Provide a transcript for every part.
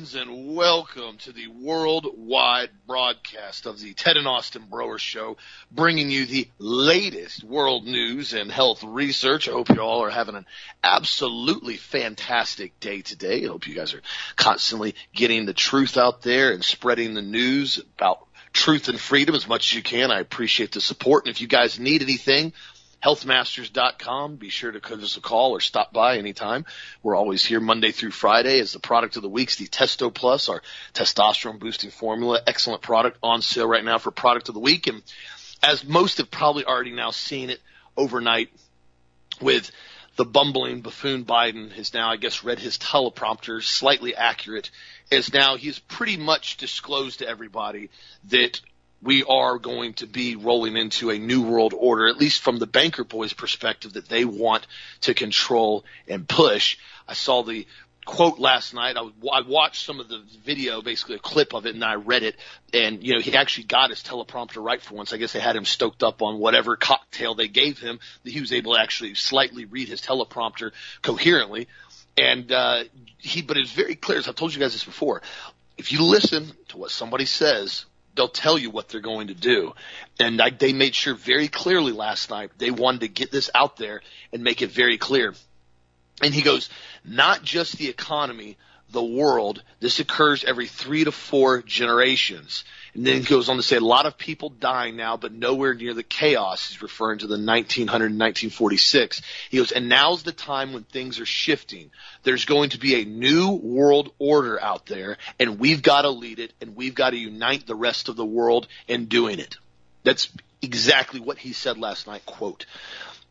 Friends, and welcome to the worldwide broadcast of the Ted and Austin Broer Show, bringing you the latest world news and health research. I hope you all are having an absolutely fantastic day today. I hope you guys are constantly getting the truth out there and spreading the news about truth and freedom as much as you can. I appreciate the support. And if you guys need anything, healthmasters.com. Be sure to give us a call or stop by anytime. We're always here Monday through Friday as the product of the week's the Testo Plus, our testosterone boosting formula. Excellent product on sale right now for product of the week. And as most have probably already now seen it overnight with the bumbling buffoon Biden has now, I guess, read his teleprompter slightly accurate as now he's pretty much disclosed to everybody that we are going to be rolling into a new world order, at least from the banker boys perspective that they want to control and push. I saw the quote last night. I, I watched some of the video, basically a clip of it, and I read it. And you know, he actually got his teleprompter right for once. I guess they had him stoked up on whatever cocktail they gave him that he was able to actually slightly read his teleprompter coherently. And uh, he, but it's very clear. As I've told you guys this before, if you listen to what somebody says they'll tell you what they're going to do. And I, they made sure very clearly last night they wanted to get this out there and make it very clear. And he goes, not just the economy, the world. This occurs every three to four generations. And then he goes on to say a lot of people dying now, but nowhere near the chaos. He's referring to the 1900 and 1946. He goes, and now's the time when things are shifting. There's going to be a new world order out there, and we've got to lead it, and we've got to unite the rest of the world in doing it. That's exactly what he said last night, quote.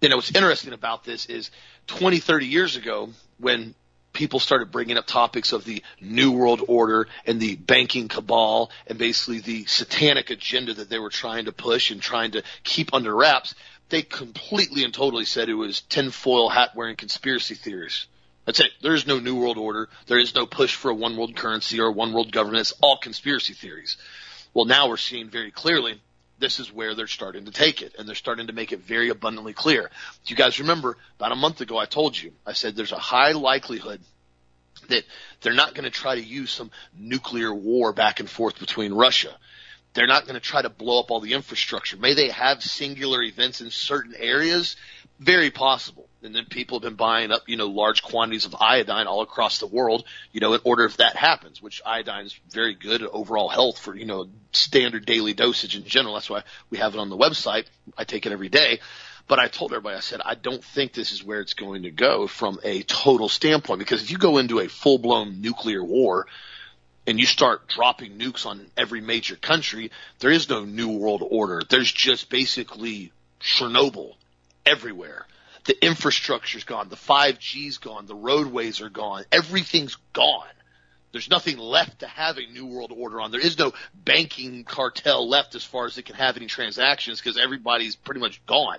You know, what's interesting about this is 20, 30 years ago, when people started bringing up topics of the New World Order and the banking cabal and basically the satanic agenda that they were trying to push and trying to keep under wraps, they completely and totally said it was tinfoil hat wearing conspiracy theories. That's it. There is no New World Order. There is no push for a one world currency or a one world government. It's all conspiracy theories. Well, now we're seeing very clearly this is where they're starting to take it and they're starting to make it very abundantly clear. Do you guys remember about a month ago I told you, I said there's a high likelihood that they're not going to try to use some nuclear war back and forth between Russia. They're not going to try to blow up all the infrastructure. May they have singular events in certain areas? Very possible. And then people have been buying up, you know, large quantities of iodine all across the world, you know, in order if that happens, which iodine is very good at overall health for, you know, standard daily dosage in general. That's why we have it on the website. I take it every day. But I told everybody, I said, I don't think this is where it's going to go from a total standpoint because if you go into a full blown nuclear war, and you start dropping nukes on every major country, there is no new world order. There's just basically Chernobyl everywhere. The infrastructure's gone. The 5G's gone. The roadways are gone. Everything's gone. There's nothing left to have a new world order on. There is no banking cartel left as far as it can have any transactions because everybody's pretty much gone.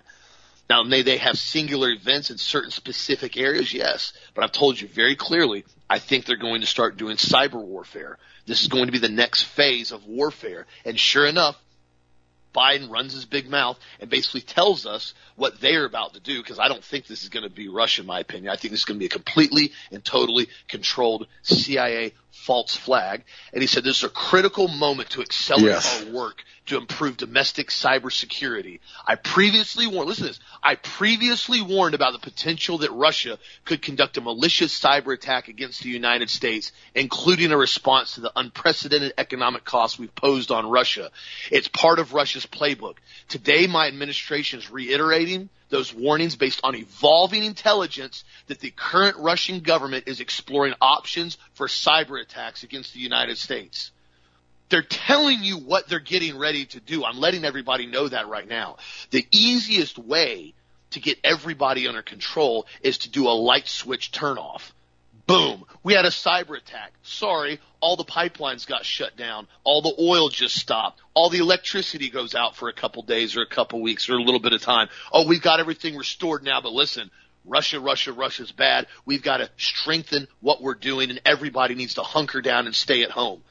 Now, may they have singular events in certain specific areas? Yes. But I've told you very clearly, I think they're going to start doing cyber warfare. This is going to be the next phase of warfare. And sure enough, Biden runs his big mouth and basically tells us what they're about to do because I don't think this is going to be Russia, in my opinion. I think this is going to be a completely and totally controlled CIA false flag. And he said this is a critical moment to accelerate yes. our work to improve domestic cybersecurity. I previously warned, listen to this, I previously warned about the potential that Russia could conduct a malicious cyber attack against the United States, including a response to the unprecedented economic costs we've posed on Russia. It's part of Russia's playbook. Today, my administration is reiterating those warnings based on evolving intelligence that the current Russian government is exploring options for cyber attacks against the United States. They're telling you what they're getting ready to do. I'm letting everybody know that right now. The easiest way to get everybody under control is to do a light switch turnoff. Boom. We had a cyber attack. Sorry, all the pipelines got shut down. All the oil just stopped. All the electricity goes out for a couple days or a couple weeks or a little bit of time. Oh, we've got everything restored now, but listen, Russia, Russia, Russia's bad. We've got to strengthen what we're doing and everybody needs to hunker down and stay at home.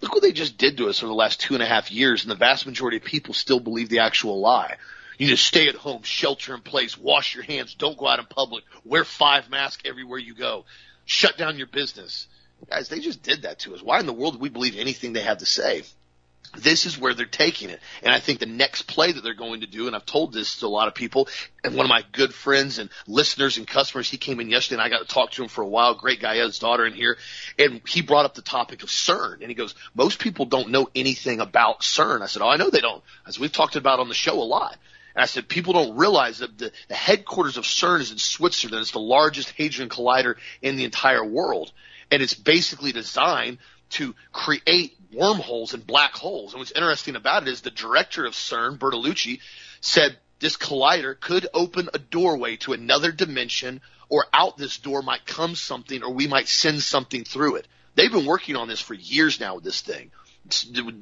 Look what they just did to us over the last two and a half years, and the vast majority of people still believe the actual lie. You to stay at home, shelter in place, wash your hands, don't go out in public, wear five masks everywhere you go, shut down your business. Guys, they just did that to us. Why in the world do we believe anything they have to say? This is where they're taking it. And I think the next play that they're going to do, and I've told this to a lot of people, and one of my good friends and listeners and customers, he came in yesterday and I got to talk to him for a while. Great guy, his daughter in here. And he brought up the topic of CERN. And he goes, most people don't know anything about CERN. I said, oh, I know they don't. As we've talked about on the show a lot. And I said, people don't realize that the, the headquarters of CERN is in Switzerland. It's the largest hadron collider in the entire world. And it's basically designed to create wormholes and black holes. And what's interesting about it is the director of CERN, Bertolucci, said this collider could open a doorway to another dimension or out this door might come something or we might send something through it. They've been working on this for years now with this thing,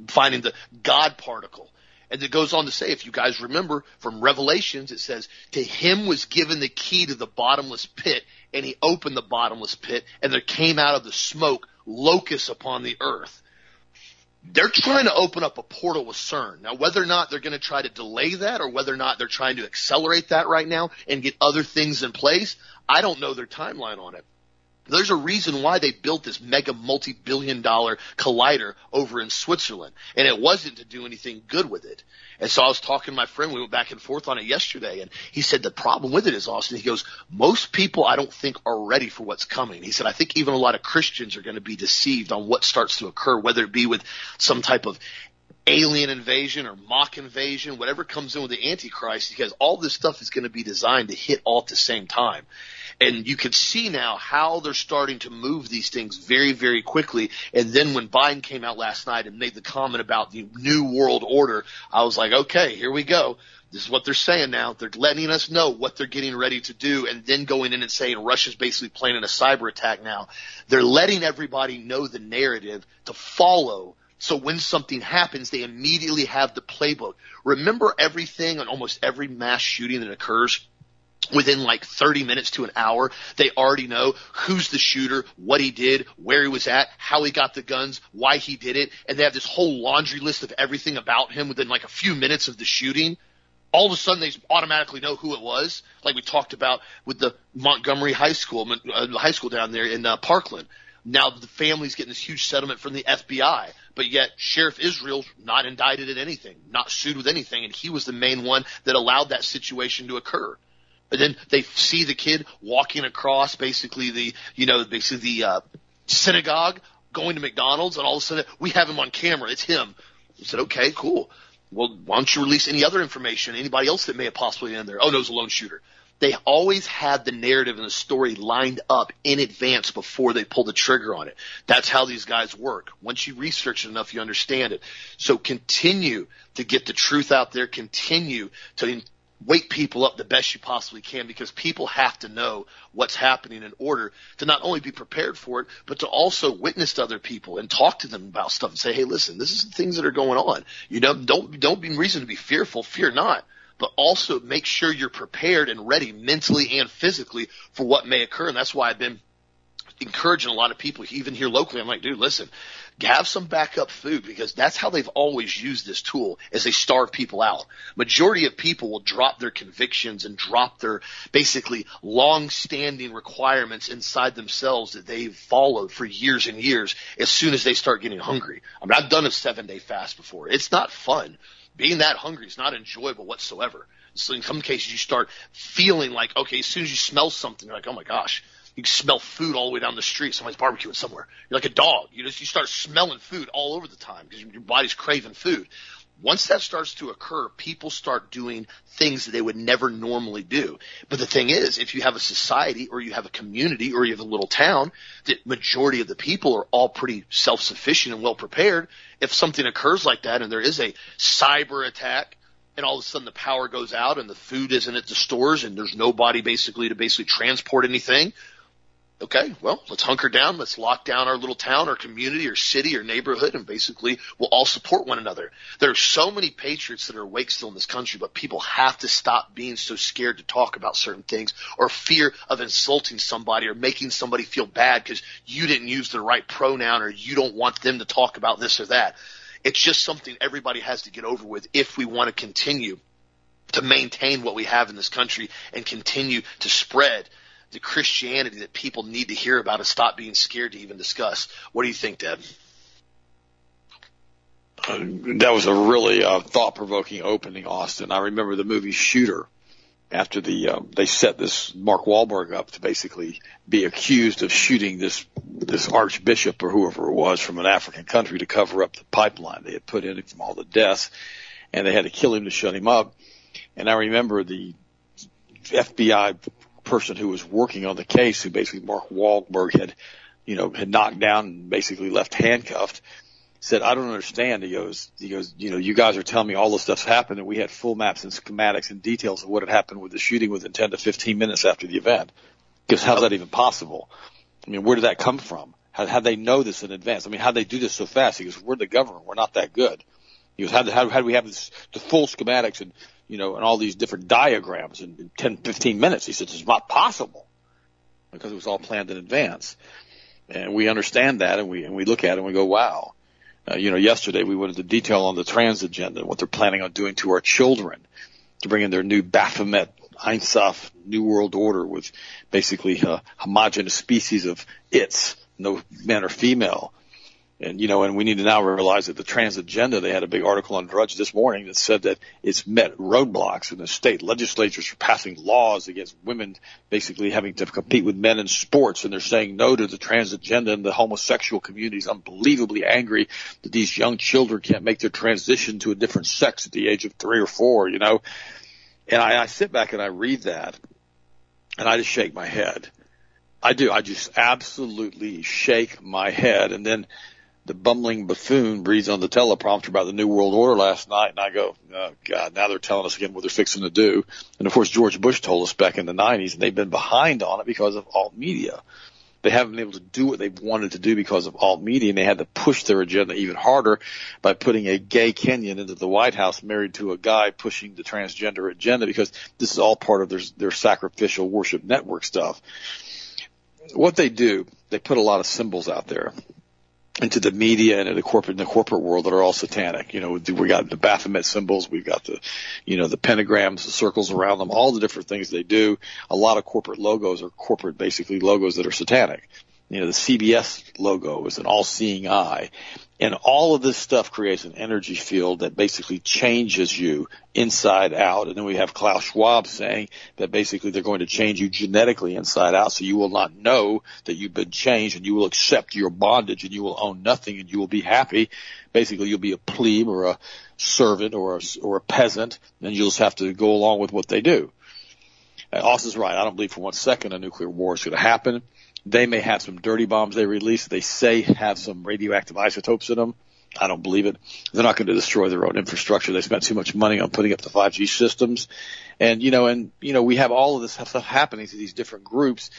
finding the God particle. And it goes on to say, if you guys remember from Revelations, it says, to him was given the key to the bottomless pit and he opened the bottomless pit and there came out of the smoke locusts upon the earth. They're trying to open up a portal with CERN. Now, whether or not they're going to try to delay that or whether or not they're trying to accelerate that right now and get other things in place, I don't know their timeline on it. There's a reason why they built this mega multi-billion dollar collider over in Switzerland. And it wasn't to do anything good with it. And so I was talking to my friend, we went back and forth on it yesterday, and he said the problem with it is, Austin, he goes, most people I don't think are ready for what's coming. He said, I think even a lot of Christians are going to be deceived on what starts to occur, whether it be with some type of alien invasion or mock invasion, whatever comes in with the Antichrist, because all this stuff is going to be designed to hit all at the same time. And you can see now how they're starting to move these things very, very quickly. And then when Biden came out last night and made the comment about the new world order, I was like, okay, here we go. This is what they're saying now. They're letting us know what they're getting ready to do and then going in and saying Russia's basically planning a cyber attack now. They're letting everybody know the narrative to follow so when something happens, they immediately have the playbook. Remember everything on almost every mass shooting that occurs? Within like 30 minutes to an hour, they already know who's the shooter, what he did, where he was at, how he got the guns, why he did it, and they have this whole laundry list of everything about him within like a few minutes of the shooting. All of a sudden, they automatically know who it was, like we talked about with the Montgomery High School, uh, high school down there in uh, Parkland. Now the family's getting this huge settlement from the FBI, but yet Sheriff Israel's not indicted in anything, not sued with anything, and he was the main one that allowed that situation to occur. And then they see the kid walking across basically the, you know, basically the, uh, synagogue going to McDonald's and all of a sudden we have him on camera. It's him. We said, okay, cool. Well, why don't you release any other information? Anybody else that may have possibly been there? Oh, no, it's a lone shooter. They always had the narrative and the story lined up in advance before they pull the trigger on it. That's how these guys work. Once you research it enough, you understand it. So continue to get the truth out there. Continue to wake people up the best you possibly can because people have to know what's happening in order to not only be prepared for it, but to also witness to other people and talk to them about stuff and say, Hey, listen, this is the things that are going on. You know, don't, don't be reason to be fearful. Fear not. But also make sure you're prepared and ready mentally and physically for what may occur. And that's why I've been encouraging a lot of people, even here locally. I'm like, dude, listen, have some backup food because that's how they've always used this tool as they starve people out. Majority of people will drop their convictions and drop their basically long-standing requirements inside themselves that they've followed for years and years as soon as they start getting hungry. I mean, I've done a seven day fast before. It's not fun. Being that hungry is not enjoyable whatsoever. So in some cases you start feeling like, okay, as soon as you smell something, you're like, oh my gosh, you can smell food all the way down the street. Somebody's barbecuing somewhere. You're like a dog. You just you start smelling food all over the time because your body's craving food. Once that starts to occur, people start doing things that they would never normally do. But the thing is, if you have a society or you have a community or you have a little town, the majority of the people are all pretty self-sufficient and well prepared. If something occurs like that and there is a cyber attack, and all of a sudden the power goes out and the food isn't at the stores and there's nobody basically to basically transport anything okay, well, let's hunker down. Let's lock down our little town or community or city or neighborhood and basically we'll all support one another. There are so many patriots that are awake still in this country, but people have to stop being so scared to talk about certain things or fear of insulting somebody or making somebody feel bad because you didn't use the right pronoun or you don't want them to talk about this or that. It's just something everybody has to get over with if we want to continue to maintain what we have in this country and continue to spread the Christianity that people need to hear about and stop being scared to even discuss. What do you think, Deb? Uh, that was a really uh, thought-provoking opening, Austin. I remember the movie Shooter. After the um, they set this Mark Wahlberg up to basically be accused of shooting this this archbishop or whoever it was from an African country to cover up the pipeline they had put in from all the deaths, and they had to kill him to shut him up. And I remember the FBI person who was working on the case, who basically Mark Wahlberg had, you know, had knocked down and basically left handcuffed, said, I don't understand. He goes, he goes, you know, you guys are telling me all this stuff's happened and we had full maps and schematics and details of what had happened with the shooting within 10 to 15 minutes after the event. Because how's that even possible? I mean, where did that come from? How, how they know this in advance? I mean, how they do this so fast? He goes, we're the government. We're not that good. He goes, how, how, how do we have this, the full schematics and you know, and all these different diagrams in 10, 15 minutes. He said, it's not possible because it was all planned in advance. And we understand that and we, and we look at it and we go, wow. Uh, you know, yesterday we went into detail on the trans agenda and what they're planning on doing to our children to bring in their new Baphomet Einsauf New World Order with basically a homogenous species of its, no man or female and you know, and we need to now realize that the trans agenda. They had a big article on Drudge this morning that said that it's met roadblocks in the state legislatures for passing laws against women basically having to compete with men in sports, and they're saying no to the trans agenda. And the homosexual community is unbelievably angry that these young children can't make their transition to a different sex at the age of three or four. You know, and I, I sit back and I read that, and I just shake my head. I do. I just absolutely shake my head, and then the bumbling buffoon reads on the teleprompter about the New World Order last night, and I go, oh, God, now they're telling us again what they're fixing to do. And of course, George Bush told us back in the 90s, and they've been behind on it because of alt media. They haven't been able to do what they've wanted to do because of alt media, and they had to push their agenda even harder by putting a gay Kenyan into the White House married to a guy pushing the transgender agenda because this is all part of their, their sacrificial worship network stuff. What they do, they put a lot of symbols out there into the media and in the corporate the corporate world that are all satanic. You know, we got the Baphomet symbols, we've got the, you know, the pentagrams, the circles around them, all the different things they do. A lot of corporate logos are corporate, basically logos that are satanic. You know, the CBS logo is an all-seeing eye. And all of this stuff creates an energy field that basically changes you inside out. And then we have Klaus Schwab saying that basically they're going to change you genetically inside out. So you will not know that you've been changed and you will accept your bondage and you will own nothing and you will be happy. Basically you'll be a plebe or a servant or a, or a peasant and you'll just have to go along with what they do. And Austin's right. I don't believe for one second a nuclear war is going to happen. They may have some dirty bombs they release. They say have some radioactive isotopes in them. I don't believe it. They're not going to destroy their own infrastructure. They spent too much money on putting up the 5G systems. And, you know, and, you know, we have all of this stuff happening to these different groups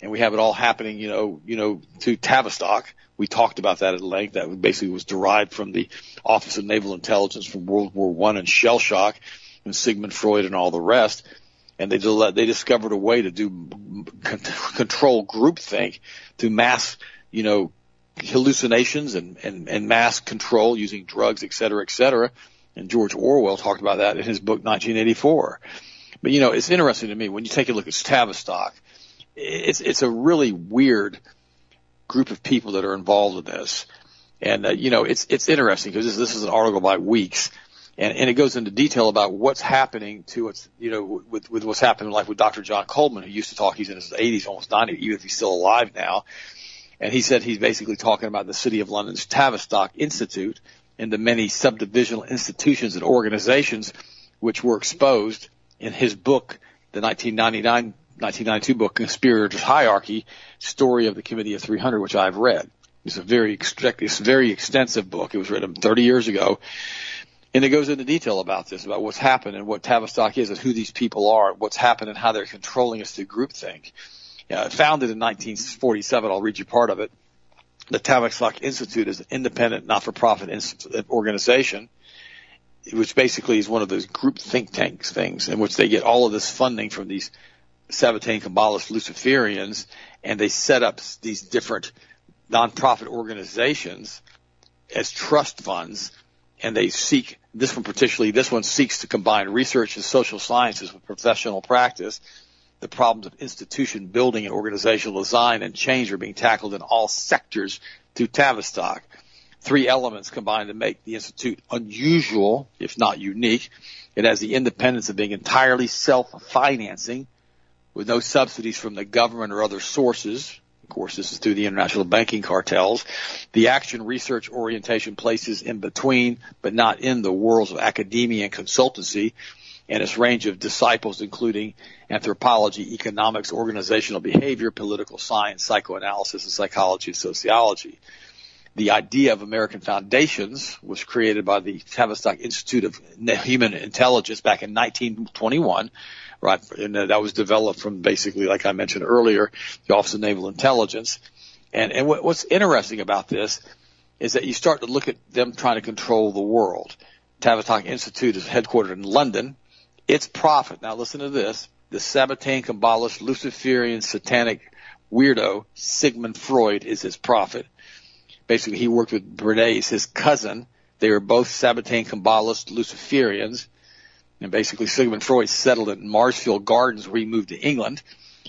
and we have it all happening, you know, you know, to Tavistock. We talked about that at length. That basically was derived from the Office of Naval Intelligence from World War One and shell shock and Sigmund Freud and all the rest and they they discovered a way to do control groupthink through mass, you know, hallucinations and, and, and mass control using drugs, et cetera, et cetera. And George Orwell talked about that in his book 1984. But you know, it's interesting to me when you take a look at Tavistock. It's it's a really weird group of people that are involved in this, and uh, you know, it's it's interesting because this, this is an article by Weeks and, and it goes into detail about what's happening to its, you know, with, with what's happening in life with Dr. John Coleman, who used to talk, he's in his 80s, almost 90, even if he's still alive now. And he said he's basically talking about the City of London's Tavistock Institute and the many subdivisional institutions and organizations which were exposed in his book, the 1999, 1992 book, Conspirators Hierarchy, Story of the Committee of 300, which I've read. It's a very, it's a very extensive book. It was written 30 years ago and it goes into detail about this, about what's happened and what Tavistock is and who these people are, what's happened and how they're controlling us through groupthink. Uh, founded in 1947, I'll read you part of it. The Tavistock Institute is an independent, not-for-profit organization, which basically is one of those group think tanks things in which they get all of this funding from these Sabbatean Kabbalist Luciferians, and they set up these different nonprofit organizations as trust funds and they seek this one particularly. This one seeks to combine research and social sciences with professional practice. the problems of institution building and organizational design and change are being tackled in all sectors through Tavistock. Three elements combine to make the Institute unusual, if not unique. It has the independence of being entirely self-financing with no subsidies from the government or other sources. Of course, this is through the international banking cartels. The action research orientation places in between, but not in the worlds of academia and consultancy and its range of disciples, including anthropology, economics, organizational behavior, political science, psychoanalysis, and psychology and sociology. The idea of American foundations was created by the Tavistock Institute of Human Intelligence back in 1921, right? And uh, that was developed from basically, like I mentioned earlier, the Office of Naval Intelligence. And, and what, what's interesting about this is that you start to look at them trying to control the world. Tavistock Institute is headquartered in London. Its prophet, now listen to this, the Sabbatean Kabbalist Luciferian satanic weirdo Sigmund Freud is his prophet. Basically, he worked with Bernays, his cousin. They were both Sabbatean Kabbalists, Luciferians. And basically, Sigmund Freud settled in Maresfield Gardens where he moved to England.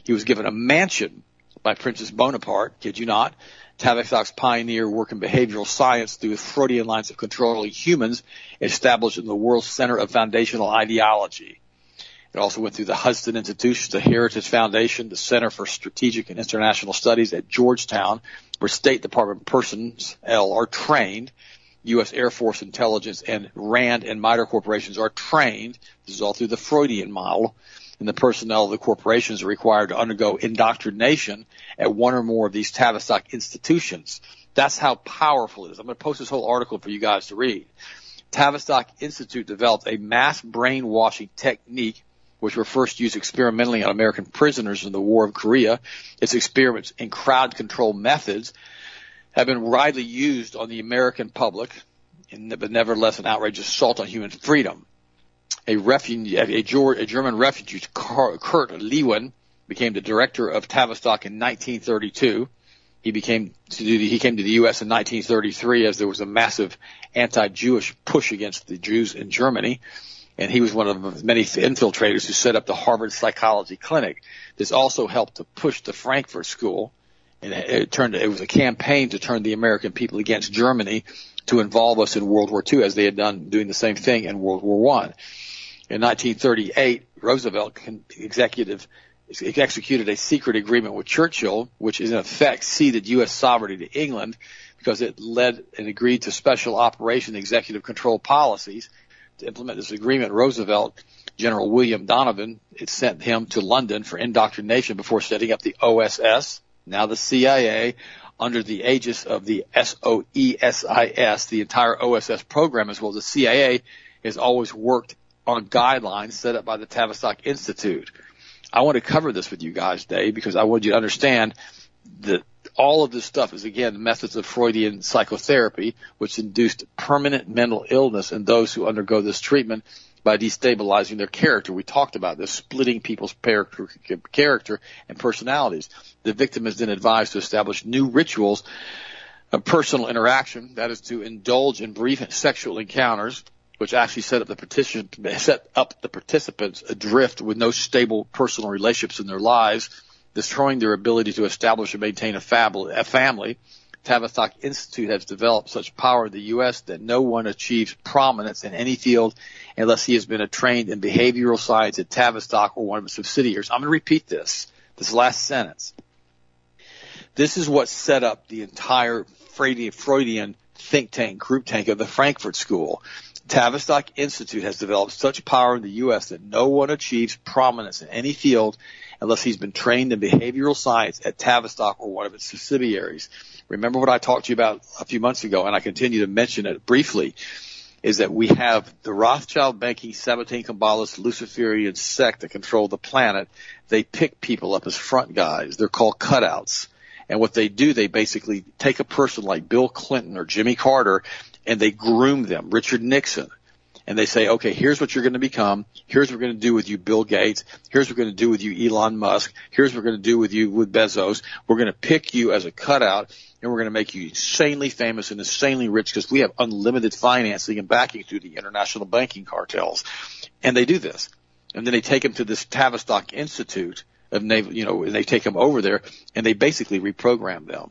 He was given a mansion by Princess Bonaparte, kid you not. Tavistock's pioneer work in behavioral science through Freudian lines of controlling humans established in the world's center of foundational ideology. It also went through the Hudson Institution, the Heritage Foundation, the Center for Strategic and International Studies at Georgetown, where State Department personnel are trained. U.S. Air Force intelligence and RAND and MITRE corporations are trained. This is all through the Freudian model and the personnel of the corporations are required to undergo indoctrination at one or more of these Tavistock institutions. That's how powerful it is. I'm going to post this whole article for you guys to read. Tavistock Institute developed a mass brainwashing technique which were first used experimentally on American prisoners in the War of Korea. Its experiments in crowd control methods have been widely used on the American public, but nevertheless an outrageous assault on human freedom a refugee, a, German refugee, Kurt Lewin, became the director of Tavistock in 1932. He became to the, he came to the U.S. in 1933 as there was a massive anti-Jewish push against the Jews in Germany, and he was one of many infiltrators who set up the Harvard Psychology Clinic. This also helped to push the Frankfurt School, and it turned it was a campaign to turn the American people against Germany to involve us in World War II, as they had done doing the same thing in World War One. In 1938, Roosevelt executive executed a secret agreement with Churchill, which in effect ceded U.S. sovereignty to England because it led and agreed to special operation executive control policies. To implement this agreement, Roosevelt, General William Donovan, it sent him to London for indoctrination before setting up the OSS, now the CIA, under the aegis of the SOESIS, the entire OSS program, as well as the CIA, has always worked on guidelines set up by the Tavistock Institute. I want to cover this with you guys today because I want you to understand that all of this stuff is again methods of Freudian psychotherapy, which induced permanent mental illness in those who undergo this treatment by destabilizing their character. We talked about this, splitting people's character, and personalities. The victim is then advised to establish new rituals of personal interaction, that is to indulge in brief sexual encounters, which actually set up the participant, set up the participants adrift with no stable personal relationships in their lives, destroying their ability to establish and maintain a, a family. Tavistock Institute has developed such power in the U.S. that no one achieves prominence in any field unless he has been trained in behavioral science at Tavistock or one of its subsidiaries. I'm going to repeat this, this last sentence. This is what set up the entire Freudian think tank, group tank of the Frankfurt School. Tavistock Institute has developed such power in the U.S. that no one achieves prominence in any field unless he's been trained in behavioral science at Tavistock or one of its subsidiaries. Remember what I talked to you about a few months ago, and I continue to mention it briefly, is that we have the Rothschild banking Sabbatean Kabbalist Luciferian sect that control the planet. They pick people up as front guys. They're called cutouts. And what they do, they basically take a person like Bill Clinton or Jimmy Carter and they groom them, Richard Nixon. And they say, okay, here's what you're going to become. Here's what we're going to do with you, Bill Gates. Here's what we're going to do with you, Elon Musk. Here's what we're going to do with you, with Bezos. We're going to pick you as a cutout and we're going to make you insanely famous and insanely rich because we have unlimited financing and backing through the international banking cartels. And they do this. And then they take them to this Tavistock Institute of naval, you know, and they take them over there and they basically reprogram them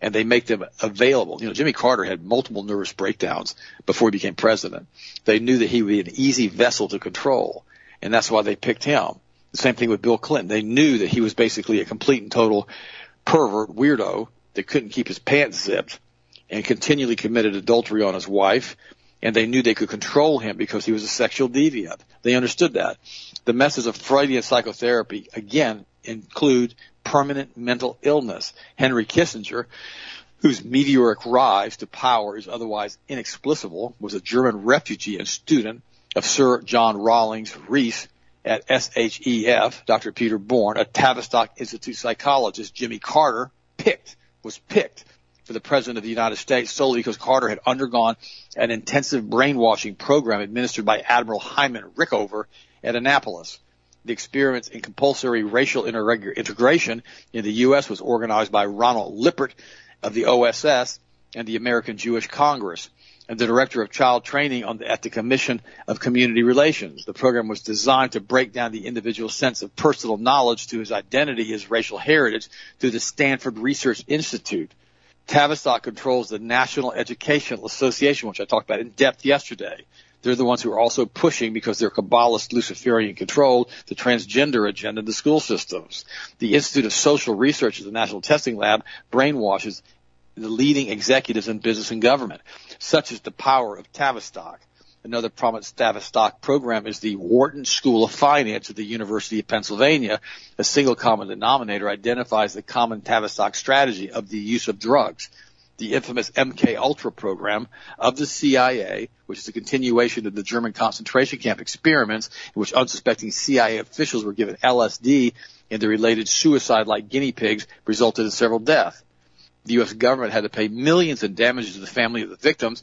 and they make them available. You know, Jimmy Carter had multiple nervous breakdowns before he became president. They knew that he would be an easy vessel to control, and that's why they picked him. The same thing with Bill Clinton. They knew that he was basically a complete and total pervert, weirdo that couldn't keep his pants zipped and continually committed adultery on his wife. And they knew they could control him because he was a sexual deviant. They understood that. The methods of Freudian psychotherapy, again, include permanent mental illness. Henry Kissinger, whose meteoric rise to power is otherwise inexplicable, was a German refugee and student of Sir John Rawlings Rees at SHAEF, Dr. Peter Bourne, a Tavistock Institute psychologist, Jimmy Carter, picked, was picked for the President of the United States solely because Carter had undergone an intensive brainwashing program administered by Admiral Hyman Rickover at Annapolis. The experiment in compulsory racial integration in the U.S. was organized by Ronald Lippitt of the OSS and the American Jewish Congress and the director of child training the, at the Commission of Community Relations. The program was designed to break down the individual's sense of personal knowledge to his identity, his racial heritage through the Stanford Research Institute. Tavistock controls the National Educational Association, which I talked about in depth yesterday. They're the ones who are also pushing, because they're Kabbalist Luciferian controlled, the transgender agenda in the school systems. The Institute of Social Research at the National Testing Lab brainwashes the leading executives in business and government, such as the power of Tavistock. Another prominent Tavistock program is the Wharton School of Finance at the University of Pennsylvania. A single common denominator identifies the common Tavistock strategy of the use of drugs the infamous MK Ultra program of the CIA, which is a continuation of the German concentration camp experiments in which unsuspecting CIA officials were given LSD and the related suicide-like guinea pigs resulted in several deaths. The U.S. government had to pay millions in damages to the family of the victims,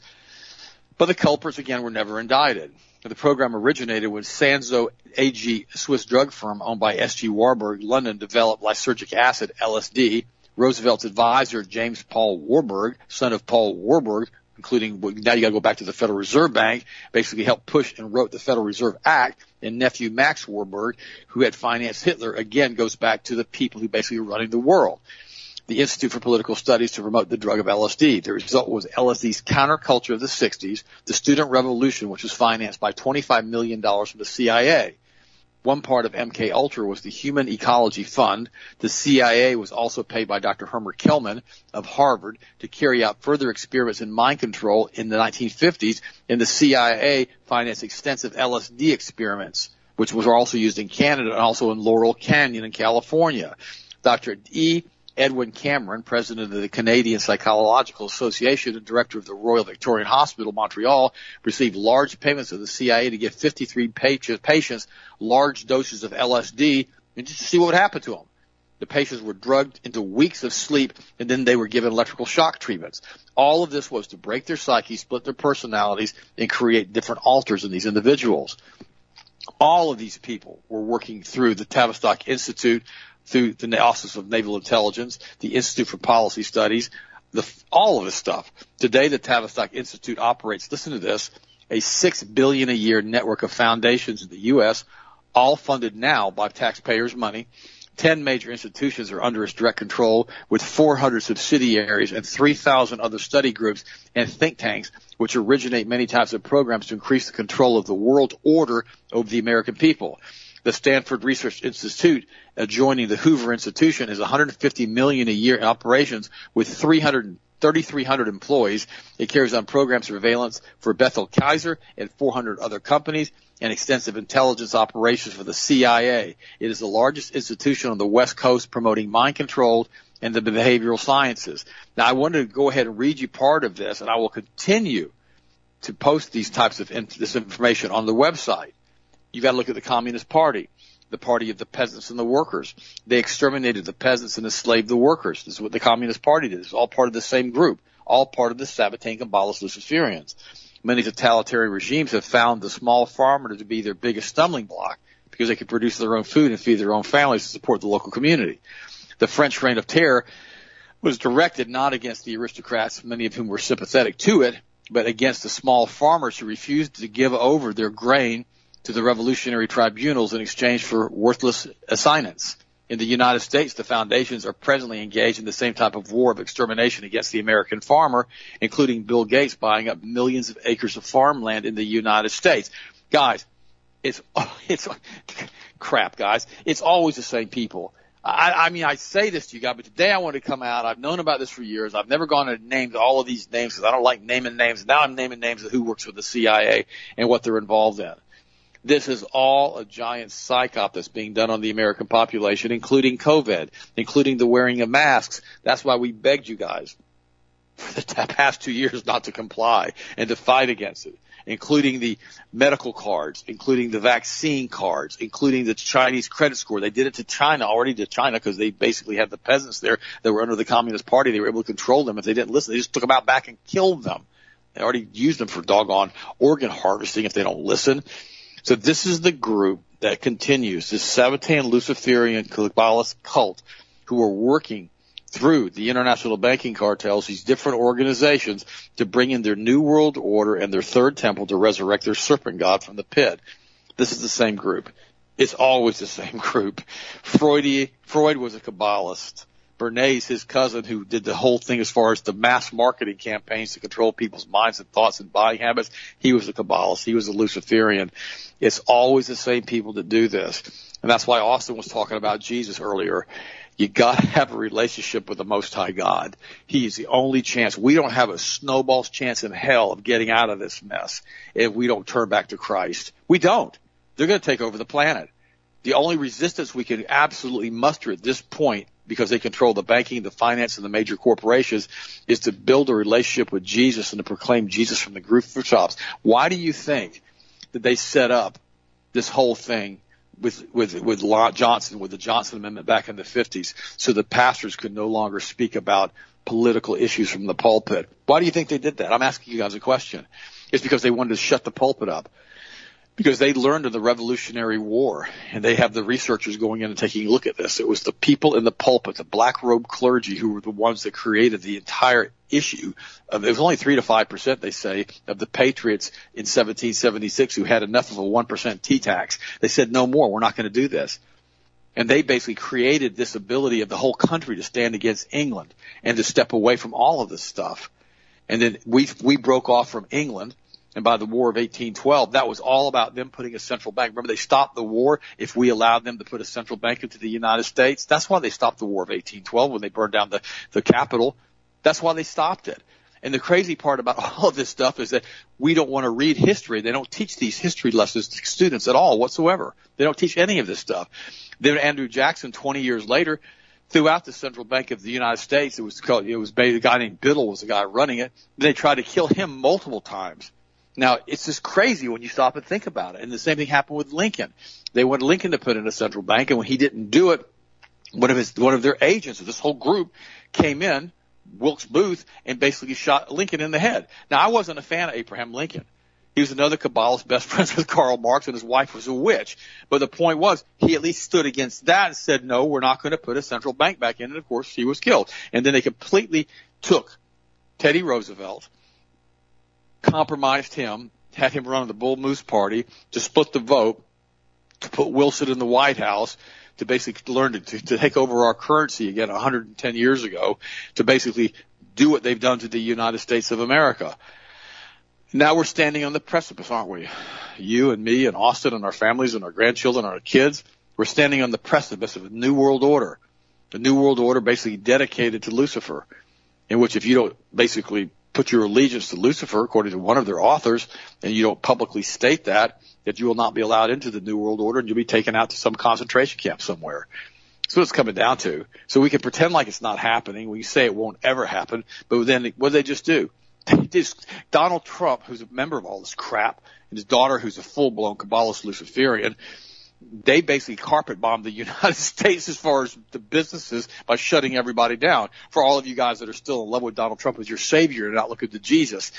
but the culprits again were never indicted. The program originated when Sandoz AG, a Swiss drug firm owned by S.G. Warburg, London, developed lysergic acid, LSD, Roosevelt's advisor, James Paul Warburg, son of Paul Warburg, including now you got to go back to the Federal Reserve Bank, basically helped push and wrote the Federal Reserve Act. And nephew Max Warburg, who had financed Hitler, again goes back to the people who basically are running the world. The Institute for Political Studies to promote the drug of LSD. The result was LSD's counterculture of the 60s, the student revolution, which was financed by $25 million from the CIA. One part of MK Ultra was the Human Ecology Fund. The CIA was also paid by Dr. Herbert Kelman of Harvard to carry out further experiments in mind control in the 1950s, and the CIA financed extensive LSD experiments, which were also used in Canada and also in Laurel Canyon in California. Dr. E. Edwin Cameron, president of the Canadian Psychological Association and director of the Royal Victorian Hospital, Montreal, received large payments of the CIA to give 53 patients large doses of LSD and just to see what would happen to them. The patients were drugged into weeks of sleep and then they were given electrical shock treatments. All of this was to break their psyche, split their personalities, and create different alters in these individuals. All of these people were working through the Tavistock Institute, through the Office of Naval Intelligence, the Institute for Policy Studies, the, all of this stuff. Today, the Tavistock Institute operates, listen to this, a six billion a year network of foundations in the U.S., all funded now by taxpayers' money. Ten major institutions are under its direct control with 400 subsidiaries and 3,000 other study groups and think tanks which originate many types of programs to increase the control of the world order over the American people. The Stanford Research Institute adjoining the Hoover Institution is 150 million a year in operations with 300 3,300 employees. It carries on program surveillance for Bechtel Kaiser and 400 other companies and extensive intelligence operations for the CIA. It is the largest institution on the West Coast promoting mind control and the behavioral sciences. Now I wanted to go ahead and read you part of this and I will continue to post these types of this information on the website You've got to look at the Communist Party, the party of the peasants and the workers. They exterminated the peasants and enslaved the workers. This is what the Communist Party did. It's all part of the same group, all part of the Sabbatean Kabbalist Luciferians. Many totalitarian regimes have found the small farmer to be their biggest stumbling block because they can produce their own food and feed their own families to support the local community. The French Reign of Terror was directed not against the aristocrats, many of whom were sympathetic to it, but against the small farmers who refused to give over their grain to the revolutionary tribunals in exchange for worthless assignments. In the United States, the foundations are presently engaged in the same type of war of extermination against the American farmer, including Bill Gates buying up millions of acres of farmland in the United States. Guys, it's, it's, crap, guys. It's always the same people. I, I mean, I say this to you guys, but today I want to come out. I've known about this for years. I've never gone to name all of these names because I don't like naming names. Now I'm naming names of who works with the CIA and what they're involved in. This is all a giant psyop that's being done on the American population, including COVID, including the wearing of masks. That's why we begged you guys for the past two years not to comply and to fight against it including the medical cards, including the vaccine cards, including the Chinese credit score. They did it to China already to China because they basically had the peasants there that were under the Communist Party. They were able to control them. If they didn't listen, they just took them out back and killed them. They already used them for doggone organ harvesting if they don't listen. So this is the group that continues, this Sabbatean Luciferian Kabbalist cult who are working through the international banking cartels, these different organizations, to bring in their new world order and their third temple to resurrect their serpent god from the pit. This is the same group. It's always the same group. Freud, Freud was a Kabbalist. Bernays, his cousin, who did the whole thing as far as the mass marketing campaigns to control people's minds and thoughts and buying habits, he was a Kabbalist. He was a Luciferian. It's always the same people that do this. And that's why Austin was talking about Jesus earlier. You gotta have a relationship with the Most High God. He is the only chance. We don't have a snowball's chance in hell of getting out of this mess if we don't turn back to Christ. We don't. They're gonna take over the planet. The only resistance we can absolutely muster at this point, because they control the banking, the finance, and the major corporations, is to build a relationship with Jesus and to proclaim Jesus from the rooftops. Why do you think that they set up this whole thing with with with Johnson with the Johnson Amendment back in the 50s, so the pastors could no longer speak about political issues from the pulpit. Why do you think they did that? I'm asking you guys a question. It's because they wanted to shut the pulpit up because they learned in the Revolutionary War, and they have the researchers going in and taking a look at this. It was the people in the pulpit, the black robe clergy, who were the ones that created the entire issue. Of, it was only three to five percent, they say, of the patriots in 1776 who had enough of a one percent tea tax. They said, "No more. We're not going to do this." And they basically created this ability of the whole country to stand against England and to step away from all of this stuff. And then we we broke off from England and by the War of 1812, that was all about them putting a central bank. Remember, they stopped the war if we allowed them to put a central bank into the United States. That's why they stopped the War of 1812 when they burned down the, the Capitol. That's why they stopped it. And the crazy part about all of this stuff is that we don't want to read history. They don't teach these history lessons to students at all whatsoever. They don't teach any of this stuff. Then Andrew Jackson, 20 years later, throughout the Central Bank of the United States, it was called, it was a guy named Biddle was the guy running it. They tried to kill him multiple times. Now, it's just crazy when you stop and think about it. And the same thing happened with Lincoln. They wanted Lincoln to put in a central bank, and when he didn't do it, one of his one of their agents of this whole group came in, Wilkes Booth, and basically shot Lincoln in the head. Now, I wasn't a fan of Abraham Lincoln. He was another Kabbalist, best friends with Karl Marx, and his wife was a witch. But the point was, he at least stood against that and said, no, we're not going to put a central bank back in. And of course, he was killed. And then they completely took Teddy Roosevelt, compromised him, had him run the Bull Moose Party to split the vote, to put Wilson in the White House, to basically learn to, to, take over our currency again 110 years ago, to basically do what they've done to the United States of America. Now we're standing on the precipice, aren't we? You and me and Austin and our families and our grandchildren and our kids, we're standing on the precipice of a new world order. A new world order basically dedicated to Lucifer, in which if you don't basically put your allegiance to Lucifer, according to one of their authors, and you don't publicly state that, that you will not be allowed into the New World Order and you'll be taken out to some concentration camp somewhere. That's what it's coming down to. So we can pretend like it's not happening. We say it won't ever happen, but then what do they just do? They just, Donald Trump, who's a member of all this crap, and his daughter, who's a full-blown Kabbalist Luciferian, they basically carpet bombed the United States as far as the businesses by shutting everybody down. For all of you guys that are still in love with Donald Trump as your savior and not looking to Jesus,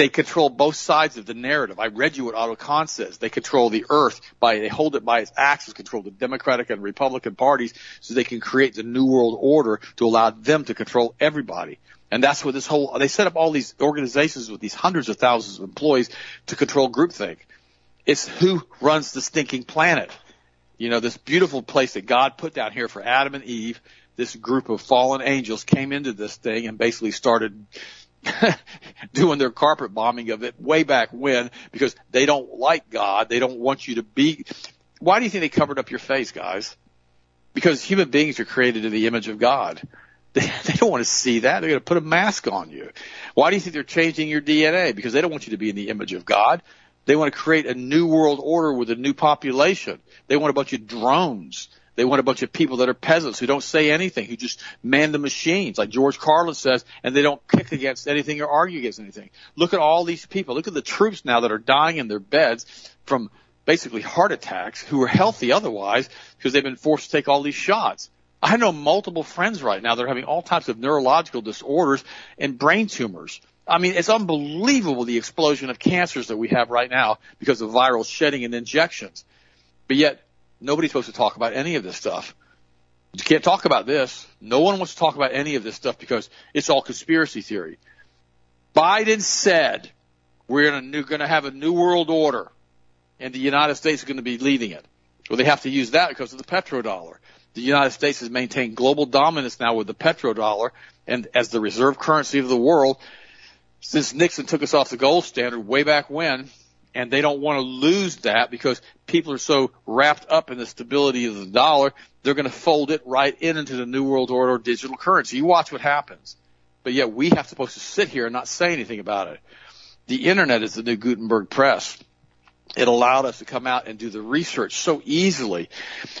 they control both sides of the narrative. I read you what Otto Kahn says. They control the earth by, they hold it by its axis, control the Democratic and Republican parties so they can create the New World Order to allow them to control everybody. And that's what this whole, they set up all these organizations with these hundreds of thousands of employees to control groupthink. It's who runs the stinking planet. You know, this beautiful place that God put down here for Adam and Eve, this group of fallen angels came into this thing and basically started doing their carpet bombing of it way back when because they don't like God. They don't want you to be. Why do you think they covered up your face, guys? Because human beings are created in the image of God. They, they don't want to see that. They're going to put a mask on you. Why do you think they're changing your DNA? Because they don't want you to be in the image of God. They want to create a new world order with a new population. They want a bunch of drones. They want a bunch of people that are peasants who don't say anything, who just man the machines, like George Carlin says, and they don't kick against anything or argue against anything. Look at all these people. Look at the troops now that are dying in their beds from basically heart attacks who are healthy otherwise because they've been forced to take all these shots. I know multiple friends right now that are having all types of neurological disorders and brain tumors. I mean, it's unbelievable the explosion of cancers that we have right now because of viral shedding and injections. But yet, nobody's supposed to talk about any of this stuff. You can't talk about this. No one wants to talk about any of this stuff because it's all conspiracy theory. Biden said we're going to have a new world order and the United States is going to be leading it. Well, they have to use that because of the petrodollar the United States has maintained global dominance now with the petrodollar and as the reserve currency of the world since Nixon took us off the gold standard way back when. And they don't want to lose that because people are so wrapped up in the stability of the dollar, they're going to fold it right in into the new world order digital currency. You watch what happens. But yet we have supposed to sit here and not say anything about it. The internet is the new Gutenberg press it allowed us to come out and do the research so easily.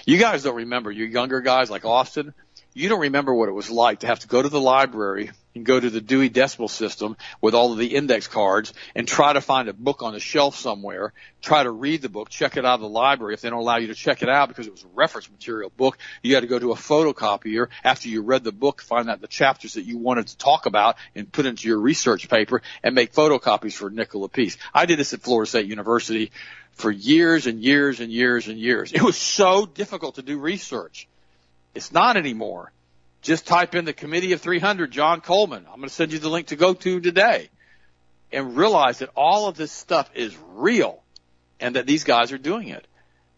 You guys don't remember, you younger guys like Austin, you don't remember what it was like to have to go to the library and go to the Dewey Decimal System with all of the index cards and try to find a book on a shelf somewhere, try to read the book, check it out of the library. If they don't allow you to check it out because it was a reference material book, you had to go to a photocopier after you read the book, find out the chapters that you wanted to talk about and put into your research paper and make photocopies for a nickel a piece. I did this at Florida State University for years and years and years and years. It was so difficult to do research. It's not anymore. Just type in the committee of 300, John Coleman. I'm going to send you the link to go to today and realize that all of this stuff is real and that these guys are doing it.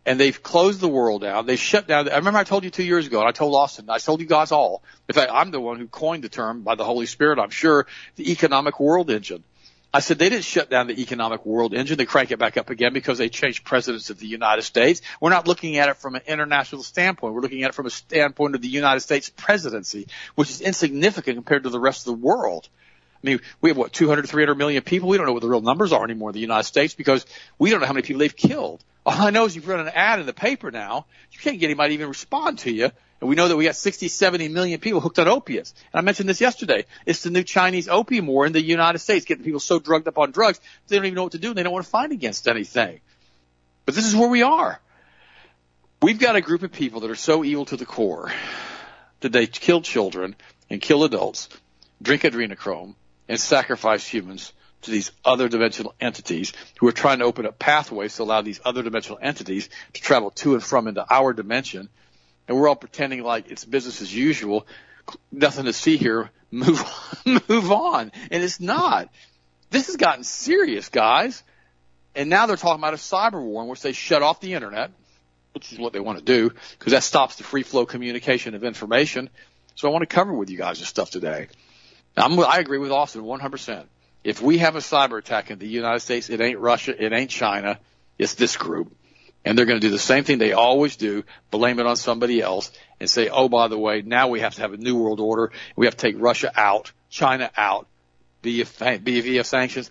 And they've closed the world down. They shut down. I remember I told you two years ago, and I told Austin, I told you guys all. In fact, I'm the one who coined the term by the Holy Spirit, I'm sure, the economic world engine. I said they didn't shut down the economic world engine. They crank it back up again because they changed presidents of the United States. We're not looking at it from an international standpoint. We're looking at it from a standpoint of the United States presidency, which is insignificant compared to the rest of the world. I mean, we have what, 200, 300 million people? We don't know what the real numbers are anymore in the United States because we don't know how many people they've killed. All I know is you've run an ad in the paper now. You can't get anybody to even respond to you and we know that we got 60, 70 million people hooked on opiates. And I mentioned this yesterday. It's the new Chinese opium war in the United States, getting people so drugged up on drugs, they don't even know what to do. And they don't want to fight against anything. But this is where we are. We've got a group of people that are so evil to the core that they kill children and kill adults, drink adrenochrome, and sacrifice humans to these other dimensional entities who are trying to open up pathways to allow these other dimensional entities to travel to and from into our dimension and we're all pretending like it's business as usual. Nothing to see here. Move, move on. And it's not. This has gotten serious, guys. And now they're talking about a cyber war in which they shut off the internet, which is what they want to do, because that stops the free flow communication of information. So I want to cover with you guys this stuff today. I'm, I agree with Austin 100%. If we have a cyber attack in the United States, it ain't Russia, it ain't China, it's this group. And they're going to do the same thing they always do, blame it on somebody else and say, oh, by the way, now we have to have a new world order. We have to take Russia out, China out, via, via sanctions.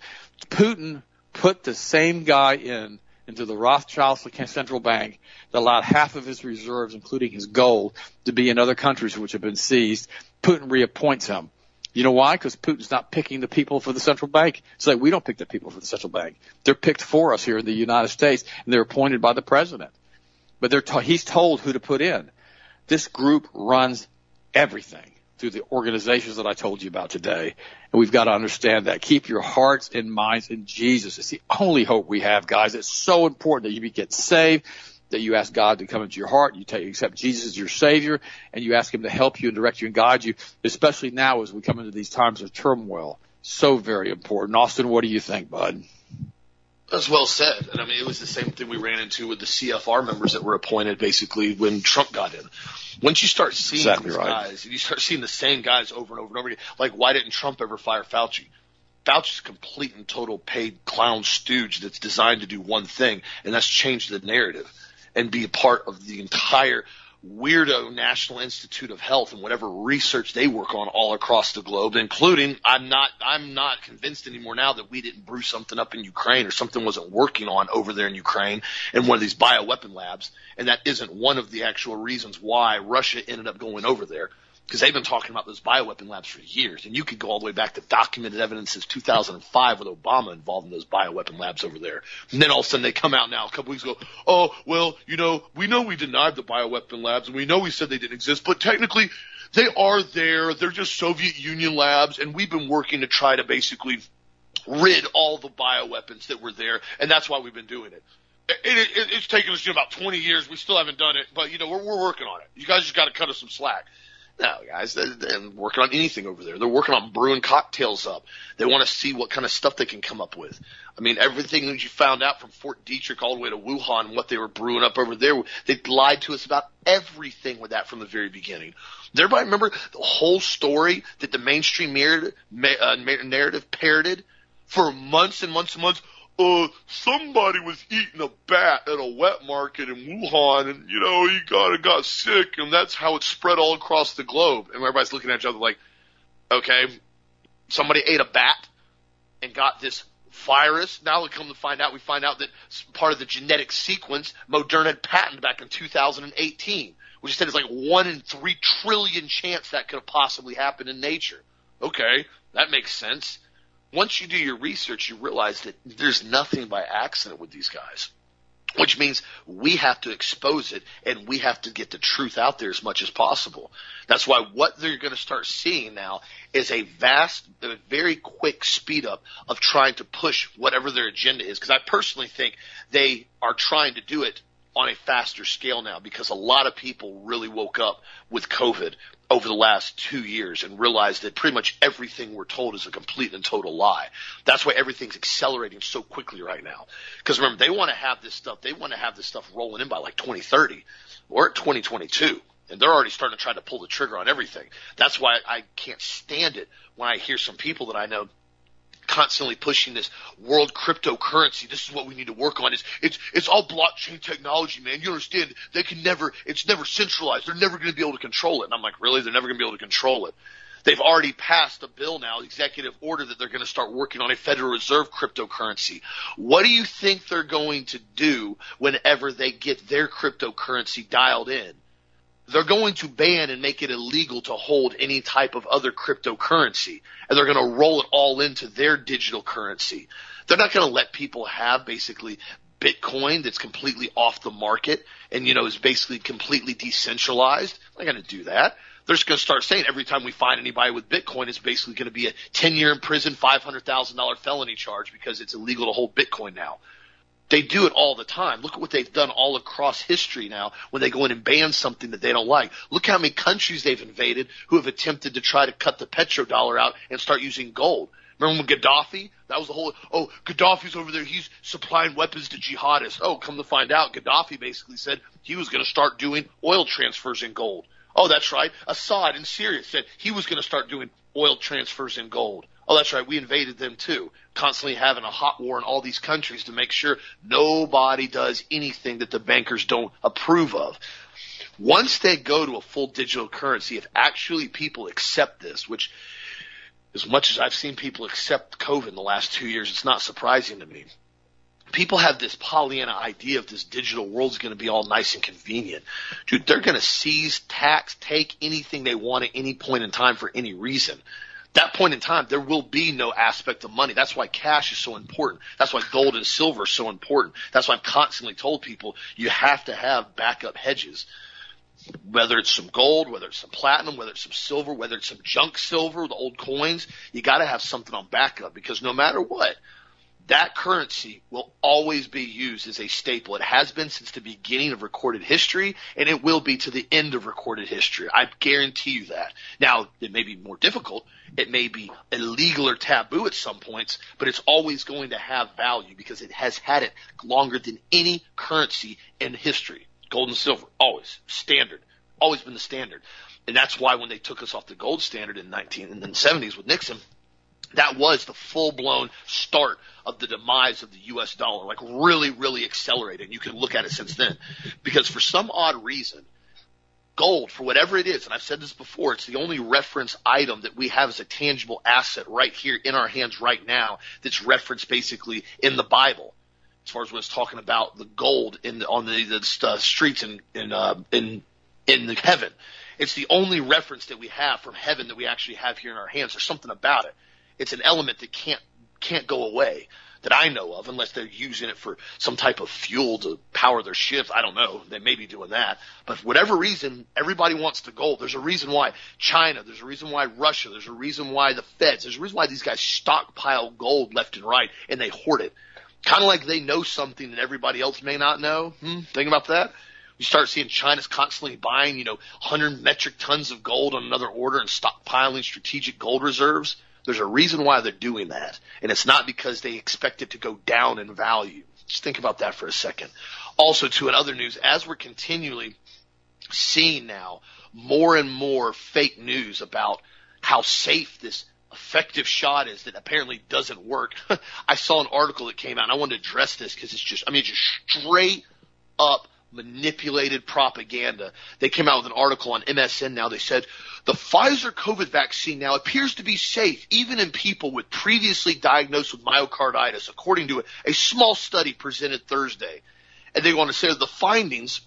Putin put the same guy in into the Rothschild central bank that allowed half of his reserves, including his gold, to be in other countries which have been seized. Putin reappoints him. You know why? Because Putin's not picking the people for the central bank. It's like we don't pick the people for the central bank. They're picked for us here in the United States, and they're appointed by the president. But they're t- he's told who to put in. This group runs everything through the organizations that I told you about today. And we've got to understand that. Keep your hearts and minds in Jesus. It's the only hope we have, guys. It's so important that you get saved that you ask God to come into your heart, you take, accept Jesus as your Savior, and you ask Him to help you and direct you and guide you, especially now as we come into these times of turmoil. So very important. Austin, what do you think, bud? That's well said. And I mean, it was the same thing we ran into with the CFR members that were appointed basically when Trump got in. Once you start seeing exactly these right. guys, you start seeing the same guys over and over and over again. Like, why didn't Trump ever fire Fauci? Fauci's a complete and total paid clown stooge that's designed to do one thing, and that's change the narrative and be a part of the entire weirdo National Institute of Health and whatever research they work on all across the globe, including I'm not I'm not convinced anymore now that we didn't brew something up in Ukraine or something wasn't working on over there in Ukraine in one of these bioweapon labs, and that isn't one of the actual reasons why Russia ended up going over there because they've been talking about those bioweapon labs for years, and you could go all the way back to documented evidence since 2005 with Obama involved in those bioweapon labs over there. And then all of a sudden they come out now a couple weeks ago, oh well, you know, we know we denied the bioweapon labs, and we know we said they didn't exist, but technically they are there. They're just Soviet Union labs, and we've been working to try to basically rid all the bioweapons that were there, and that's why we've been doing it. It, it, it's taken us you know, about 20 years. We still haven't done it, but you know we're, we're working on it. You guys just got to cut us some slack. No, guys, they're, they're working on anything over there. They're working on brewing cocktails up. They want to see what kind of stuff they can come up with. I mean, everything that you found out from Fort Detrick all the way to Wuhan what they were brewing up over there, they lied to us about everything with that from the very beginning. Everybody remember the whole story that the mainstream narrative, uh, narrative parroted for months and months and months? Uh, somebody was eating a bat at a wet market in Wuhan and, you know, he got, got sick and that's how it spread all across the globe. And everybody's looking at each other like, okay, somebody ate a bat and got this virus. Now we come to find out, we find out that part of the genetic sequence Moderna patented back in 2018, which said it's like one in three trillion chance that could have possibly happened in nature. Okay, that makes sense once you do your research, you realize that there's nothing by accident with these guys. Which means we have to expose it and we have to get the truth out there as much as possible. That's why what they're going to start seeing now is a vast, a very quick speed up of trying to push whatever their agenda is. Because I personally think they are trying to do it on a faster scale now because a lot of people really woke up with COVID over the last two years and realized that pretty much everything we're told is a complete and total lie. That's why everything's accelerating so quickly right now. Because remember, they want to have this stuff, they want to have this stuff rolling in by like 2030 or 2022. And they're already starting to try to pull the trigger on everything. That's why I can't stand it when I hear some people that I know constantly pushing this world cryptocurrency. This is what we need to work on. It's it's it's all blockchain technology, man. You understand? They can never. It's never centralized. They're never going to be able to control it. And I'm like, really? They're never going to be able to control it. They've already passed a bill now, executive order, that they're going to start working on a Federal Reserve cryptocurrency. What do you think they're going to do whenever they get their cryptocurrency dialed in? They're going to ban and make it illegal to hold any type of other cryptocurrency and they're going to roll it all into their digital currency. They're not going to let people have basically Bitcoin that's completely off the market and, you know, is basically completely decentralized. They're not going to do that. They're just going to start saying every time we find anybody with Bitcoin, it's basically going to be a 10 year in prison, $500,000 felony charge because it's illegal to hold Bitcoin now. They do it all the time. Look at what they've done all across history now when they go in and ban something that they don't like. Look how many countries they've invaded who have attempted to try to cut the petrodollar out and start using gold. Remember when Gaddafi? That was the whole, oh, Gaddafi's over there. He's supplying weapons to jihadists. Oh, come to find out, Gaddafi basically said he was going to start doing oil transfers in gold. Oh, that's right. Assad in Syria said he was going to start doing oil transfers in gold. Oh, that's right. We invaded them too. Constantly having a hot war in all these countries to make sure nobody does anything that the bankers don't approve of. Once they go to a full digital currency, if actually people accept this, which as much as I've seen people accept COVID in the last two years, it's not surprising to me. People have this Pollyanna idea of this digital world is going to be all nice and convenient. Dude, they're going to seize, tax, take anything they want at any point in time for any reason that point in time, there will be no aspect of money. That's why cash is so important. That's why gold and silver is so important. That's why I've constantly told people you have to have backup hedges. Whether it's some gold, whether it's some platinum, whether it's some silver, whether it's some junk silver, the old coins, you gotta have something on backup because no matter what, that currency will always be used as a staple. It has been since the beginning of recorded history, and it will be to the end of recorded history. I guarantee you that. Now, it may be more difficult. It may be illegal or taboo at some points, but it's always going to have value because it has had it longer than any currency in history. Gold and silver, always standard, always been the standard. And that's why when they took us off the gold standard in 19 in the 70s with Nixon, that was the full blown start of the demise of the US dollar, like really, really accelerated. You can look at it since then. Because for some odd reason, gold, for whatever it is, and I've said this before, it's the only reference item that we have as a tangible asset right here in our hands right now that's referenced basically in the Bible. As far as when it's talking about the gold in the, on the, the uh, streets in in uh, in in the heaven, it's the only reference that we have from heaven that we actually have here in our hands. There's something about it it's an element that can't can't go away that I know of, unless they're using it for some type of fuel to power their ships. I don't know. They may be doing that. But for whatever reason, everybody wants the gold. There's a reason why China, there's a reason why Russia, there's a reason why the feds, there's a reason why these guys stockpile gold left and right and they hoard it. Kind of like they know something that everybody else may not know. Hmm? Think about that. You start seeing China's constantly buying, you know, 100 metric tons of gold on another order and stockpiling strategic gold reserves. There's a reason why they're doing that. And it's not because they expect it to go down in value. Just think about that for a second. Also, to in other news, as we're continually seeing now more and more fake news about how safe this effective shot is that apparently doesn't work. I saw an article that came out and I wanted to address this because it's just, I mean, just straight up manipulated propaganda. They came out with an article on MSN now. They said the Pfizer COVID vaccine now appears to be safe even in people with previously diagnosed with myocarditis, according to a small study presented Thursday. And they want to say that the findings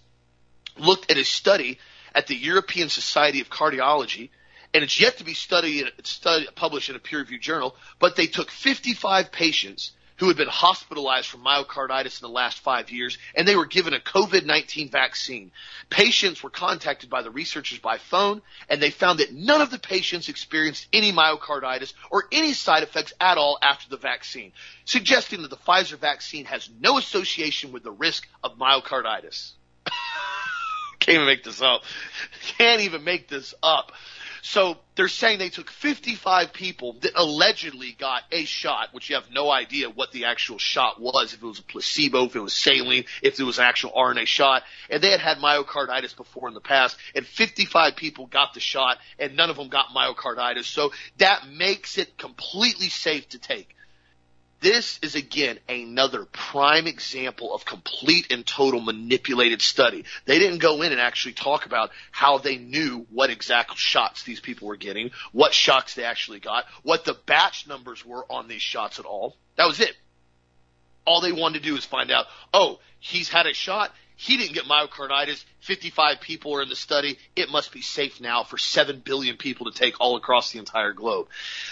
looked at a study at the European Society of Cardiology, and it's yet to be studied, studied published in a peer-reviewed journal, but they took 55 patients – who had been hospitalized for myocarditis in the last five years, and they were given a COVID-19 vaccine. Patients were contacted by the researchers by phone, and they found that none of the patients experienced any myocarditis or any side effects at all after the vaccine, suggesting that the Pfizer vaccine has no association with the risk of myocarditis. Can't even make this up. Can't even make this up. So they're saying they took 55 people that allegedly got a shot, which you have no idea what the actual shot was, if it was a placebo, if it was saline, if it was an actual RNA shot, and they had had myocarditis before in the past, and 55 people got the shot, and none of them got myocarditis. So that makes it completely safe to take. This is again another prime example of complete and total manipulated study. They didn't go in and actually talk about how they knew what exact shots these people were getting, what shots they actually got, what the batch numbers were on these shots at all. That was it. All they wanted to do is find out, oh, he's had a shot. He didn't get myocarditis. 55 people are in the study. It must be safe now for 7 billion people to take all across the entire globe.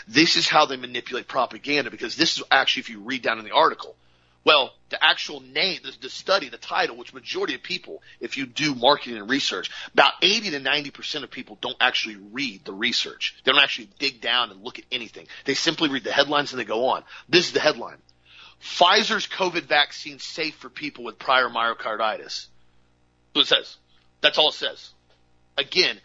This is how they manipulate propaganda because this is actually, if you read down in the article, well, the actual name, the, the study, the title, which majority of people, if you do marketing and research, about 80 to 90% of people don't actually read the research. They don't actually dig down and look at anything. They simply read the headlines and they go on. This is the headline. Pfizer's COVID vaccine safe for people with prior myocarditis. What it says. That's all it says. Again,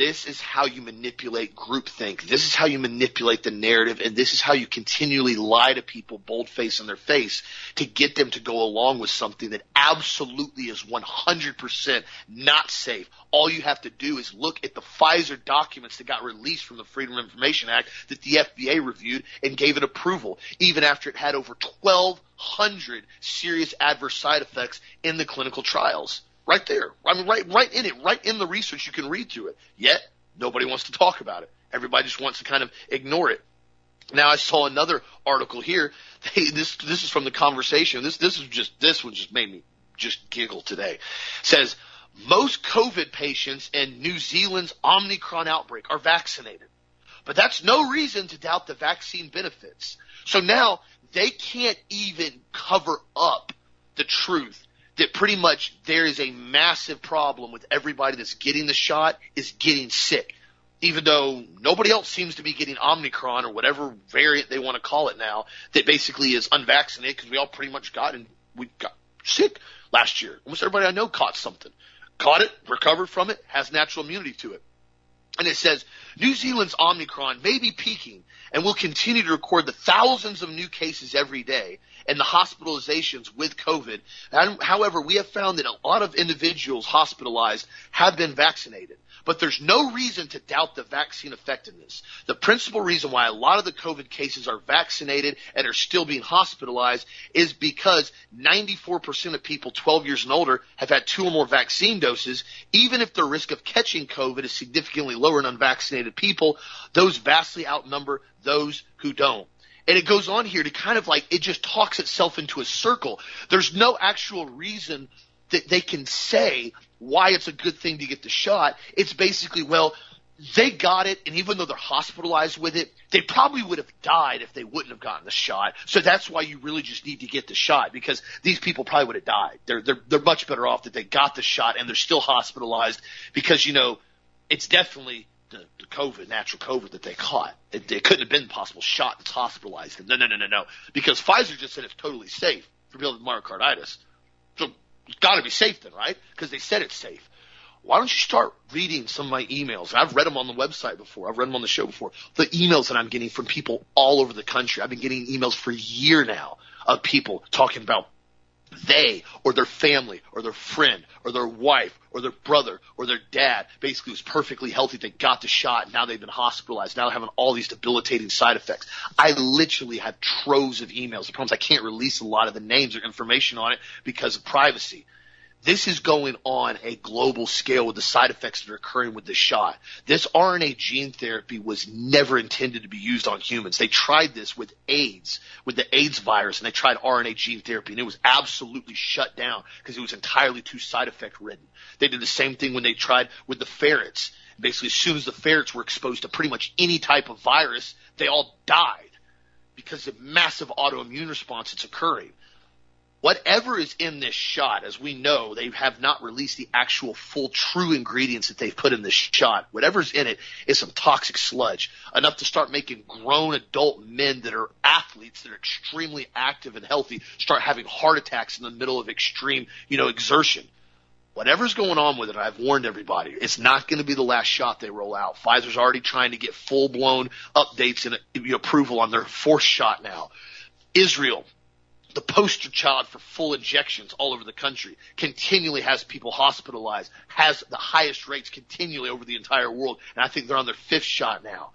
this is how you manipulate groupthink. This is how you manipulate the narrative, and this is how you continually lie to people, bold face in their face, to get them to go along with something that absolutely is 100% not safe. All you have to do is look at the Pfizer documents that got released from the Freedom of Information Act that the FDA reviewed and gave it approval, even after it had over 1,200 serious adverse side effects in the clinical trials. Right there. I mean, right, right in it, right in the research, you can read through it. Yet, nobody wants to talk about it. Everybody just wants to kind of ignore it. Now I saw another article here. They, this this is from the conversation. This this is just this one just made me just giggle today. It says most COVID patients in New Zealand's Omicron outbreak are vaccinated, but that's no reason to doubt the vaccine benefits. So now they can't even cover up the truth that pretty much there is a massive problem with everybody that's getting the shot is getting sick. even though nobody else seems to be getting Omicron or whatever variant they want to call it now, that basically is unvaccinated because we all pretty much got and we got sick last year. Almost everybody I know caught something, caught it, recovered from it, has natural immunity to it. And it says New Zealand's Omicron may be peaking and will continue to record the thousands of new cases every day and the hospitalizations with COVID. And, however, we have found that a lot of individuals hospitalized have been vaccinated. But there's no reason to doubt the vaccine effectiveness. The principal reason why a lot of the COVID cases are vaccinated and are still being hospitalized is because 94% of people 12 years and older have had two or more vaccine doses. Even if the risk of catching COVID is significantly lower in unvaccinated people, those vastly outnumber those who don't. And it goes on here to kind of like, it just talks itself into a circle. There's no actual reason that they can say why it's a good thing to get the shot. It's basically, well, they got it, and even though they're hospitalized with it, they probably would have died if they wouldn't have gotten the shot. So that's why you really just need to get the shot because these people probably would have died. They're they're they're much better off that they got the shot and they're still hospitalized because you know it's definitely the, the COVID, natural COVID that they caught. It, it couldn't have been possible shot that's hospitalized. No, no, no, no, no. Because Pfizer just said it's totally safe for people with myocarditis. So it's got to be safe then, right? Because they said it's safe. Why don't you start reading some of my emails? I've read them on the website before. I've read them on the show before. The emails that I'm getting from people all over the country. I've been getting emails for a year now of people talking about they or their family or their friend or their wife or their brother or their dad basically was perfectly healthy. They got the shot. And now they've been hospitalized. Now they're having all these debilitating side effects. I literally have troves of emails. The problem is I can't release a lot of the names or information on it because of privacy. This is going on a global scale with the side effects that are occurring with this shot. This RNA gene therapy was never intended to be used on humans. They tried this with AIDS, with the AIDS virus, and they tried RNA gene therapy, and it was absolutely shut down because it was entirely too side effect ridden. They did the same thing when they tried with the ferrets. Basically, as soon as the ferrets were exposed to pretty much any type of virus, they all died because of massive autoimmune response that's occurring whatever is in this shot, as we know, they have not released the actual full true ingredients that they've put in this shot. Whatever's in it is some toxic sludge, enough to start making grown adult men that are athletes that are extremely active and healthy start having heart attacks in the middle of extreme, you know, exertion. Whatever's going on with it, I've warned everybody, it's not going to be the last shot they roll out. Pfizer's already trying to get full blown updates and approval on their fourth shot now. Israel the poster child for full injections all over the country, continually has people hospitalized, has the highest rates continually over the entire world, and I think they're on their fifth shot now.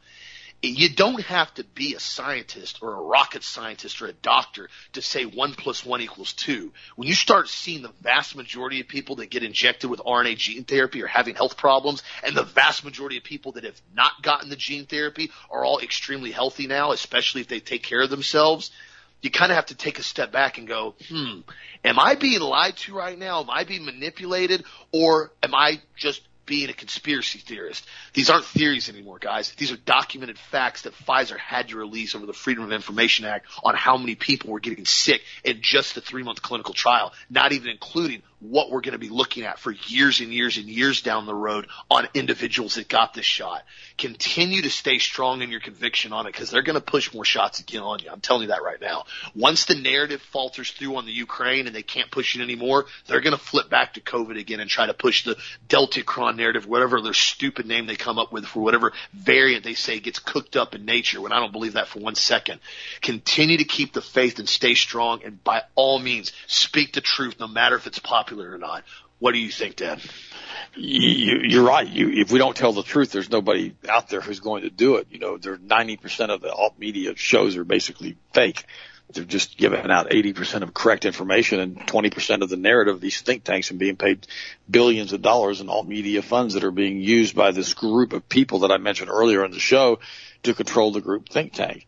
You don't have to be a scientist or a rocket scientist or a doctor to say one plus one equals two. When you start seeing the vast majority of people that get injected with RNA gene therapy are having health problems, and the vast majority of people that have not gotten the gene therapy are all extremely healthy now, especially if they take care of themselves, you kind of have to take a step back and go, hmm, am I being lied to right now? Am I being manipulated? Or am I just being a conspiracy theorist. These aren't theories anymore, guys. These are documented facts that Pfizer had to release over the Freedom of Information Act on how many people were getting sick in just the three month clinical trial, not even including what we're going to be looking at for years and years and years down the road on individuals that got this shot. Continue to stay strong in your conviction on it because they're going to push more shots again on you. I'm telling you that right now. Once the narrative falters through on the Ukraine and they can't push it anymore, they're going to flip back to COVID again and try to push the Deltacron narrative, whatever their stupid name they come up with for whatever variant they say gets cooked up in nature, when I don't believe that for one second. Continue to keep the faith and stay strong, and by all means, speak the truth, no matter if it's popular or not. What do you think, Dan? You, you're right. You, if we don't tell the truth, there's nobody out there who's going to do it. You know, there 90% of the alt media shows are basically fake they're just giving out 80% of correct information and 20% of the narrative. These think tanks and being paid billions of dollars in alt media funds that are being used by this group of people that I mentioned earlier in the show to control the group think tank.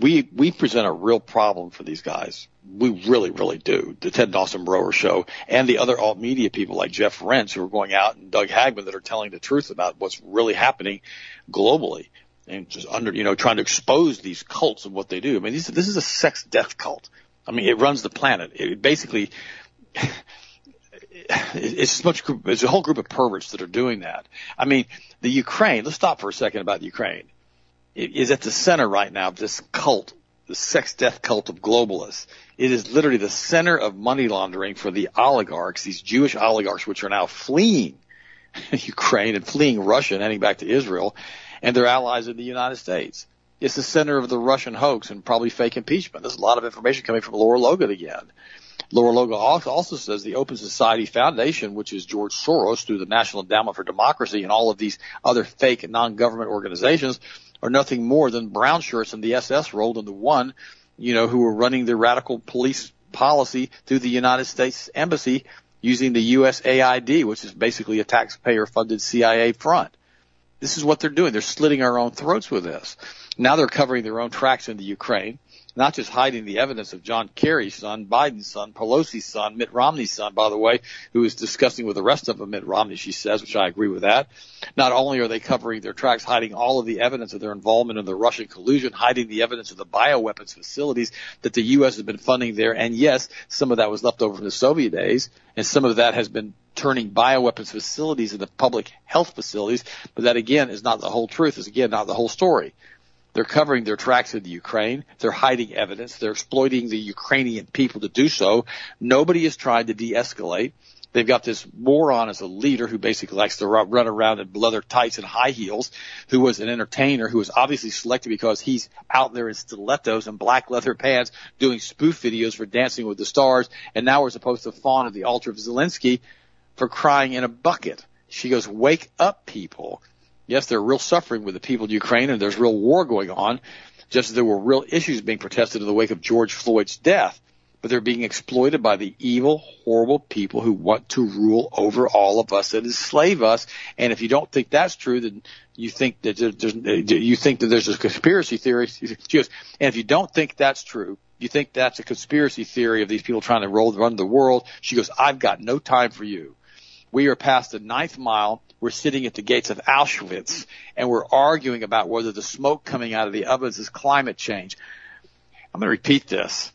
We, we present a real problem for these guys. We really, really do. The Ted Dawson Broer show and the other alt media people like Jeff Rense who are going out and Doug Hagmann that are telling the truth about what's really happening globally and just under, you know, trying to expose these cults of what they do. I mean, this, this is a sex death cult. I mean, it runs the planet. It basically, it's much, it's a whole group of perverts that are doing that. I mean, the Ukraine, let's stop for a second about the Ukraine, is at the center right now of this cult, the sex death cult of globalists. It is literally the center of money laundering for the oligarchs, these Jewish oligarchs, which are now fleeing Ukraine and fleeing Russia and heading back to Israel and their allies in the United States. It's the center of the Russian hoax and probably fake impeachment. There's a lot of information coming from Lara Logan again. Lara Logan also says the Open Society Foundation, which is George Soros through the National Endowment for Democracy and all of these other fake non-government organizations are nothing more than brown shirts and the SS rolled into one, you know, who were running the radical police policy through the United States Embassy using the USAID, which is basically a taxpayer funded CIA front. This is what they're doing. They're slitting our own throats with this. Now they're covering their own tracks in the Ukraine not just hiding the evidence of John Kerry's son, Biden's son, Pelosi's son, Mitt Romney's son, by the way, who is discussing with the rest of them Mitt Romney, she says, which I agree with that. Not only are they covering their tracks, hiding all of the evidence of their involvement in the Russian collusion, hiding the evidence of the bioweapons facilities that the U.S. has been funding there, and yes, some of that was left over from the Soviet days, and some of that has been turning bioweapons facilities into public health facilities, but that again is not the whole truth, is again not the whole story. They're covering their tracks in the Ukraine. They're hiding evidence. They're exploiting the Ukrainian people to do so. Nobody is trying to de-escalate. They've got this moron as a leader who basically likes to run around in leather tights and high heels, who was an entertainer, who was obviously selected because he's out there in stilettos and black leather pants doing spoof videos for Dancing with the Stars, and now we're supposed to fawn at the altar of Zelensky for crying in a bucket. She goes, wake up people. Yes, there are real suffering with the people in Ukraine and there's real war going on, just as there were real issues being protested in the wake of George Floyd's death. But they're being exploited by the evil, horrible people who want to rule over all of us and enslave us. And if you don't think that's true, then you think that there's, you think that there's a conspiracy theory. She goes, and if you don't think that's true, you think that's a conspiracy theory of these people trying to roll, run the world. She goes, I've got no time for you. We are past the ninth mile we're sitting at the gates of Auschwitz and we're arguing about whether the smoke coming out of the ovens is climate change. I'm going to repeat this.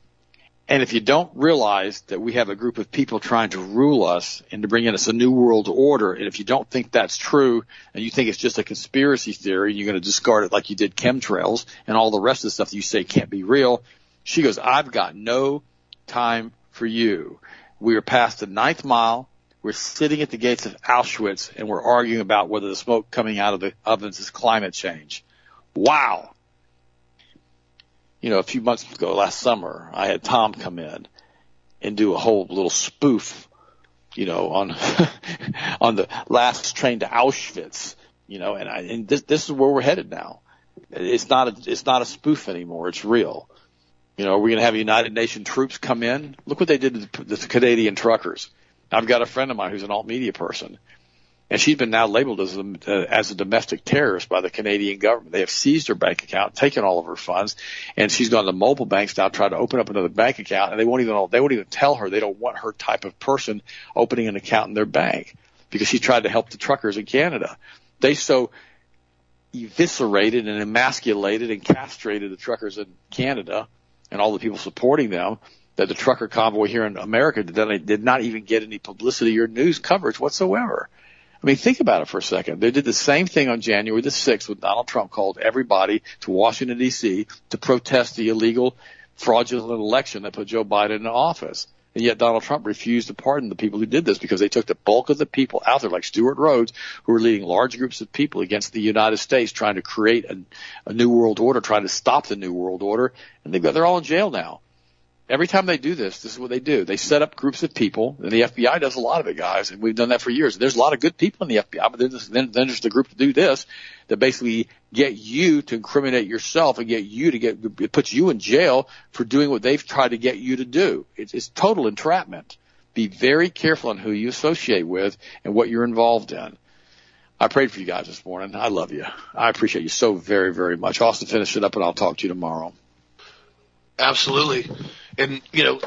And if you don't realize that we have a group of people trying to rule us and to bring in us a new world order, and if you don't think that's true and you think it's just a conspiracy theory and you're going to discard it like you did chemtrails and all the rest of the stuff that you say can't be real, she goes, I've got no time for you. We are past the ninth mile. We're sitting at the gates of Auschwitz and we're arguing about whether the smoke coming out of the ovens is climate change. Wow. You know, a few months ago, last summer, I had Tom come in and do a whole little spoof, you know, on, on the last train to Auschwitz, you know, and I, and this, this is where we're headed now. It's not a, it's not a spoof anymore. It's real. You know, are we're going to have United Nations troops come in. Look what they did to the Canadian truckers. I've got a friend of mine who's an alt media person, and she's been now labeled as a, uh, as a domestic terrorist by the Canadian government. They have seized her bank account, taken all of her funds, and she's gone to mobile banks now trying to open up another bank account, and they won't even they won't even tell her they don't want her type of person opening an account in their bank because she tried to help the truckers in Canada. They so eviscerated and emasculated and castrated the truckers in Canada and all the people supporting them that the trucker convoy here in America did, did not even get any publicity or news coverage whatsoever. I mean, think about it for a second. They did the same thing on January the 6th when Donald Trump called everybody to Washington D.C. to protest the illegal fraudulent election that put Joe Biden in office. And yet Donald Trump refused to pardon the people who did this because they took the bulk of the people out there, like Stewart Rhodes, who were leading large groups of people against the United States, trying to create a, a new world order, trying to stop the new world order. And they've got, they're all in jail now every time they do this, this is what they do. They set up groups of people, and the FBI does a lot of it, guys, and we've done that for years. There's a lot of good people in the FBI, but then, then there's the group to do this that basically get you to incriminate yourself and get you to get, it puts you in jail for doing what they've tried to get you to do. It's, it's total entrapment. Be very careful on who you associate with and what you're involved in. I prayed for you guys this morning. I love you. I appreciate you so very, very much. Austin, finish it up and I'll talk to you tomorrow. Absolutely. And, you know,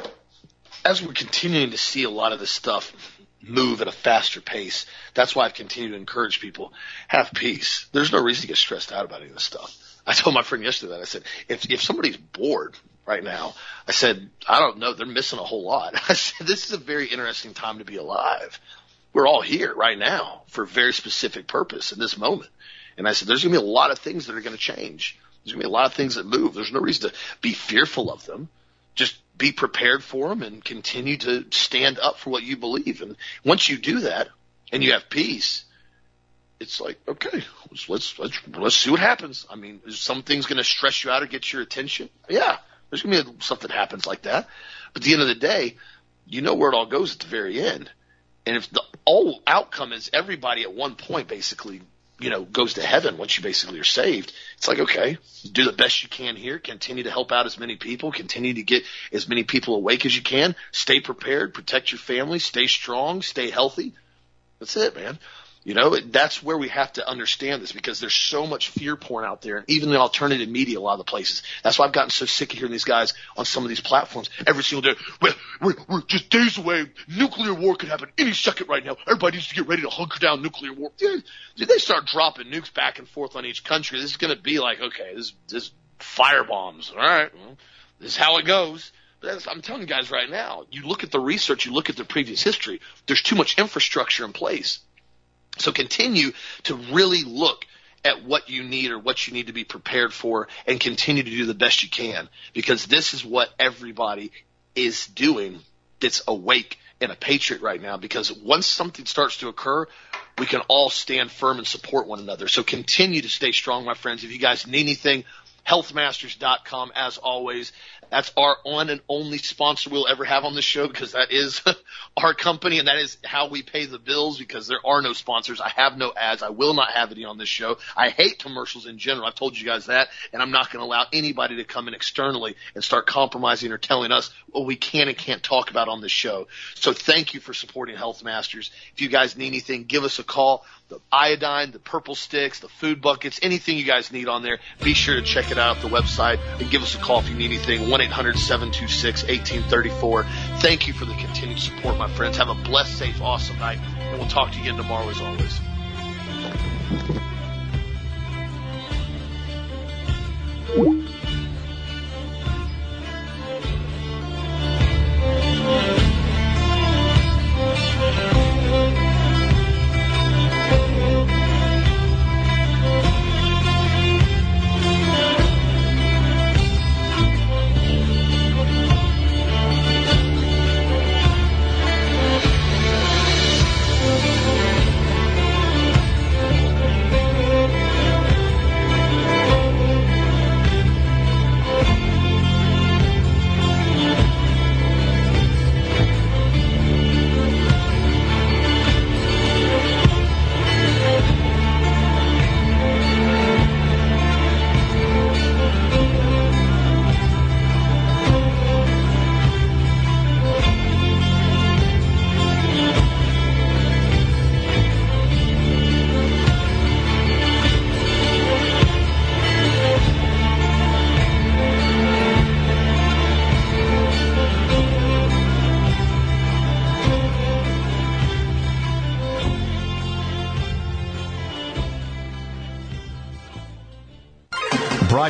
as we're continuing to see a lot of this stuff move at a faster pace, that's why I've continued to encourage people, have peace. There's no reason to get stressed out about any of this stuff. I told my friend yesterday that I said, if, if somebody's bored right now. I said, I don't know. They're missing a whole lot. I said, this is a very interesting time to be alive. We're all here right now for a very specific purpose in this moment. And I said, there's going to be a lot of things that are going to change. There's going to be a lot of things that move. There's no reason to be fearful of them. Just be prepared for them and continue to stand up for what you believe. And once you do that and you have peace, it's like, okay, let's, let's, let's, let's see what happens. I mean, is some things going to stress you out or get your attention? Yeah, there's going to be something happens like that. But at the end of the day, you know where it all goes at the very end. And if the all outcome is everybody at one point basically, you know, goes to heaven once you basically are saved, it's like, okay, do the best you can here, continue to help out as many people, continue to get as many people awake as you can, stay prepared, protect your family, stay strong, stay healthy. That's it, man. You know, that's where we have to understand this because there's so much fear porn out there, and even the alternative media, a lot of the places. That's why I've gotten so sick of hearing these guys on some of these platforms every single day. We're, we're, we're just days away. Nuclear war could happen any second right now. Everybody needs to get ready to hunker down nuclear war. Dude, they start dropping nukes back and forth on each country. This is going to be like, okay, this, this fire bombs. All right, well, this is how it goes. But I'm telling you guys right now, you look at the research, you look at the previous history, there's too much infrastructure in place. So continue to really look at what you need or what you need to be prepared for and continue to do the best you can because this is what everybody is doing that's awake and a patriot right now because once something starts to occur, we can all stand firm and support one another. So continue to stay strong, my friends. If you guys need anything, healthmasters.com as always. That's our on and only sponsor we'll ever have on the show because that is our company and that is how we pay the bills because there are no sponsors. I have no ads. I will not have any on this show. I hate commercials in general. I've told you guys that and I'm not going to allow anybody to come in externally and start compromising or telling us what we can and can't talk about on this show. So thank you for supporting Health Masters. If you guys need anything, give us a call the iodine, the purple sticks, the food buckets, anything you guys need on there, be sure to check it out at the website and give us a call if you need anything. 1-800-726-1834. Thank you for the continued support, my friends. Have a blessed, safe, awesome night, and we'll talk to you again tomorrow as always.